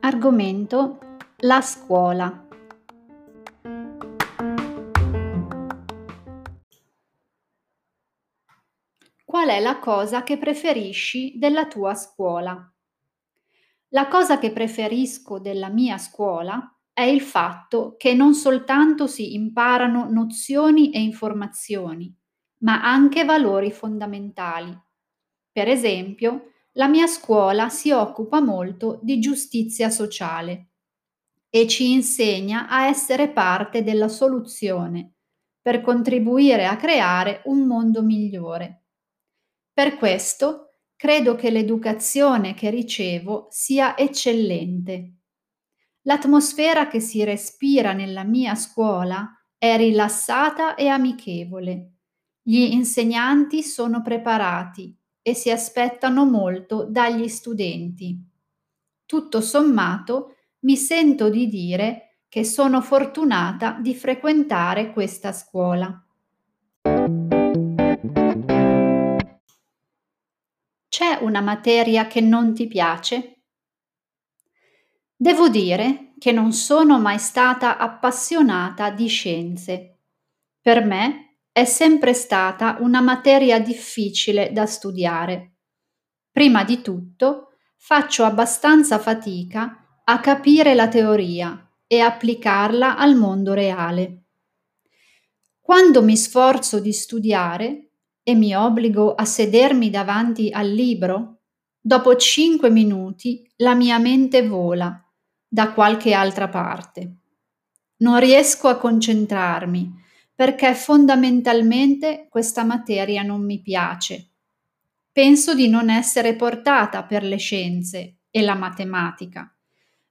Argomento la scuola. Qual è la cosa che preferisci della tua scuola? La cosa che preferisco della mia scuola è il fatto che non soltanto si imparano nozioni e informazioni, ma anche valori fondamentali. Per esempio, la mia scuola si occupa molto di giustizia sociale e ci insegna a essere parte della soluzione per contribuire a creare un mondo migliore. Per questo credo che l'educazione che ricevo sia eccellente. L'atmosfera che si respira nella mia scuola è rilassata e amichevole. Gli insegnanti sono preparati e si aspettano molto dagli studenti. Tutto sommato, mi sento di dire che sono fortunata di frequentare questa scuola. C'è una materia che non ti piace? Devo dire che non sono mai stata appassionata di scienze. Per me è sempre stata una materia difficile da studiare. Prima di tutto, faccio abbastanza fatica a capire la teoria e applicarla al mondo reale. Quando mi sforzo di studiare e mi obbligo a sedermi davanti al libro, dopo cinque minuti la mia mente vola da qualche altra parte. Non riesco a concentrarmi perché fondamentalmente questa materia non mi piace. Penso di non essere portata per le scienze e la matematica.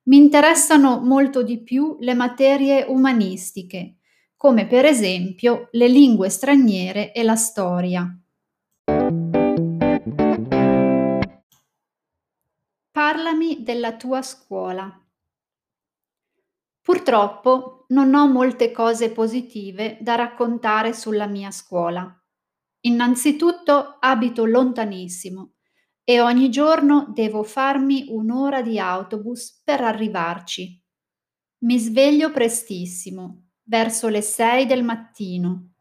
Mi interessano molto di più le materie umanistiche, come per esempio le lingue straniere e la storia. Parlami della tua scuola. Purtroppo non ho molte cose positive da raccontare sulla mia scuola. Innanzitutto abito lontanissimo e ogni giorno devo farmi un'ora di autobus per arrivarci. Mi sveglio prestissimo, verso le 6 del mattino,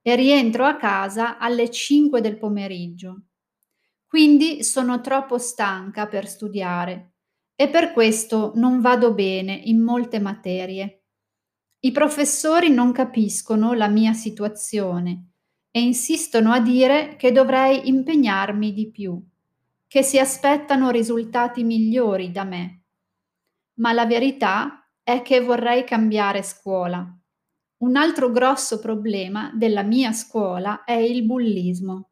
e rientro a casa alle 5 del pomeriggio. Quindi sono troppo stanca per studiare e per questo non vado bene in molte materie. I professori non capiscono la mia situazione e insistono a dire che dovrei impegnarmi di più, che si aspettano risultati migliori da me. Ma la verità è che vorrei cambiare scuola. Un altro grosso problema della mia scuola è il bullismo.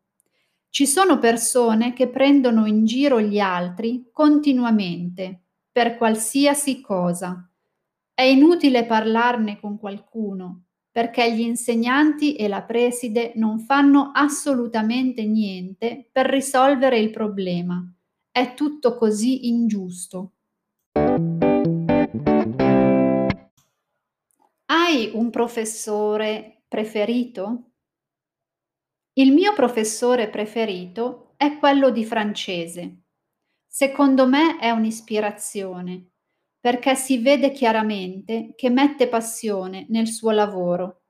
Ci sono persone che prendono in giro gli altri continuamente, per qualsiasi cosa. È inutile parlarne con qualcuno, perché gli insegnanti e la preside non fanno assolutamente niente per risolvere il problema. È tutto così ingiusto. Hai un professore preferito? Il mio professore preferito è quello di francese. Secondo me è un'ispirazione, perché si vede chiaramente che mette passione nel suo lavoro.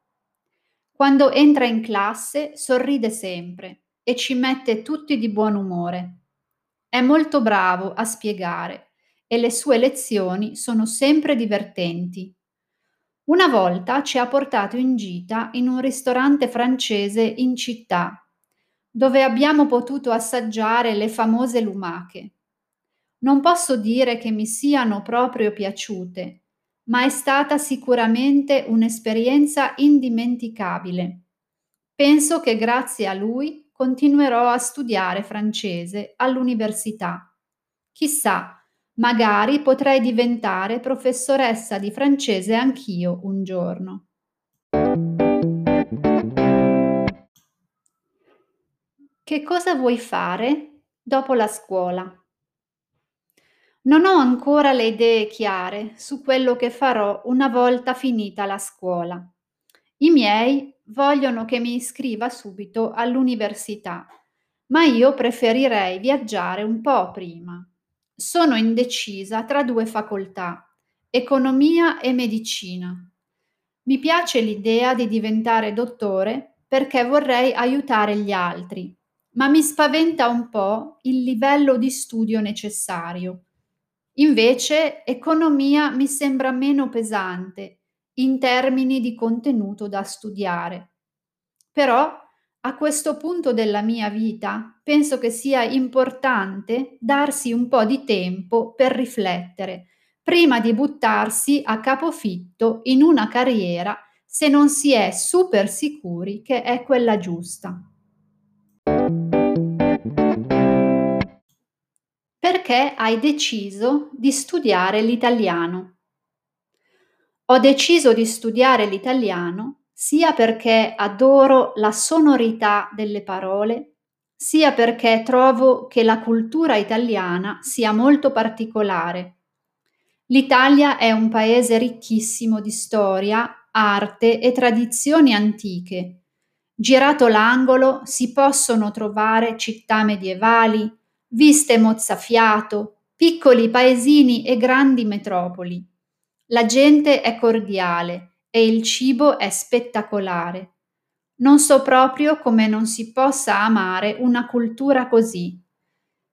Quando entra in classe sorride sempre e ci mette tutti di buon umore. È molto bravo a spiegare e le sue lezioni sono sempre divertenti. Una volta ci ha portato in gita in un ristorante francese in città, dove abbiamo potuto assaggiare le famose lumache. Non posso dire che mi siano proprio piaciute, ma è stata sicuramente un'esperienza indimenticabile. Penso che grazie a lui continuerò a studiare francese all'università. Chissà, Magari potrei diventare professoressa di francese anch'io un giorno. Che cosa vuoi fare dopo la scuola? Non ho ancora le idee chiare su quello che farò una volta finita la scuola. I miei vogliono che mi iscriva subito all'università, ma io preferirei viaggiare un po' prima. Sono indecisa tra due facoltà, economia e medicina. Mi piace l'idea di diventare dottore perché vorrei aiutare gli altri, ma mi spaventa un po' il livello di studio necessario. Invece, economia mi sembra meno pesante in termini di contenuto da studiare. Però, a questo punto della mia vita, penso che sia importante darsi un po' di tempo per riflettere prima di buttarsi a capofitto in una carriera se non si è super sicuri che è quella giusta. Perché hai deciso di studiare l'italiano? Ho deciso di studiare l'italiano sia perché adoro la sonorità delle parole, sia perché trovo che la cultura italiana sia molto particolare L'Italia è un paese ricchissimo di storia, arte e tradizioni antiche. Girato l'angolo si possono trovare città medievali, viste mozzafiato, piccoli paesini e grandi metropoli. La gente è cordiale e il cibo è spettacolare. Non so proprio come non si possa amare una cultura così.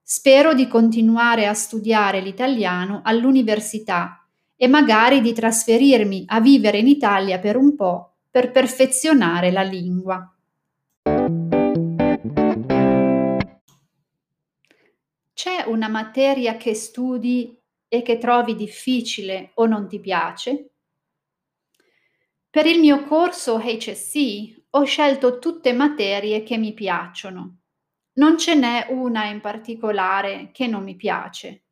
Spero di continuare a studiare l'italiano all'università e magari di trasferirmi a vivere in Italia per un po' per perfezionare la lingua. C'è una materia che studi e che trovi difficile o non ti piace? Per il mio corso HSC ho scelto tutte materie che mi piacciono non ce n'è una in particolare che non mi piace.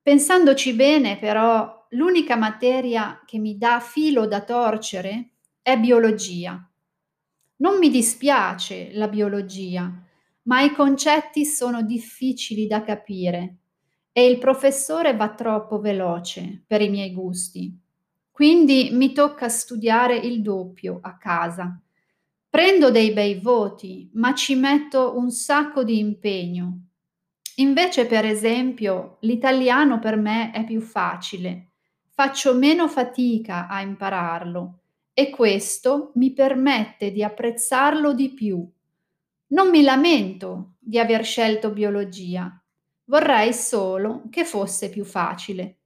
Pensandoci bene, però, l'unica materia che mi dà filo da torcere è biologia. Non mi dispiace la biologia, ma i concetti sono difficili da capire e il professore va troppo veloce per i miei gusti. Quindi mi tocca studiare il doppio a casa Prendo dei bei voti, ma ci metto un sacco di impegno. Invece, per esempio, l'italiano per me è più facile. Faccio meno fatica a impararlo e questo mi permette di apprezzarlo di più. Non mi lamento di aver scelto biologia, vorrei solo che fosse più facile.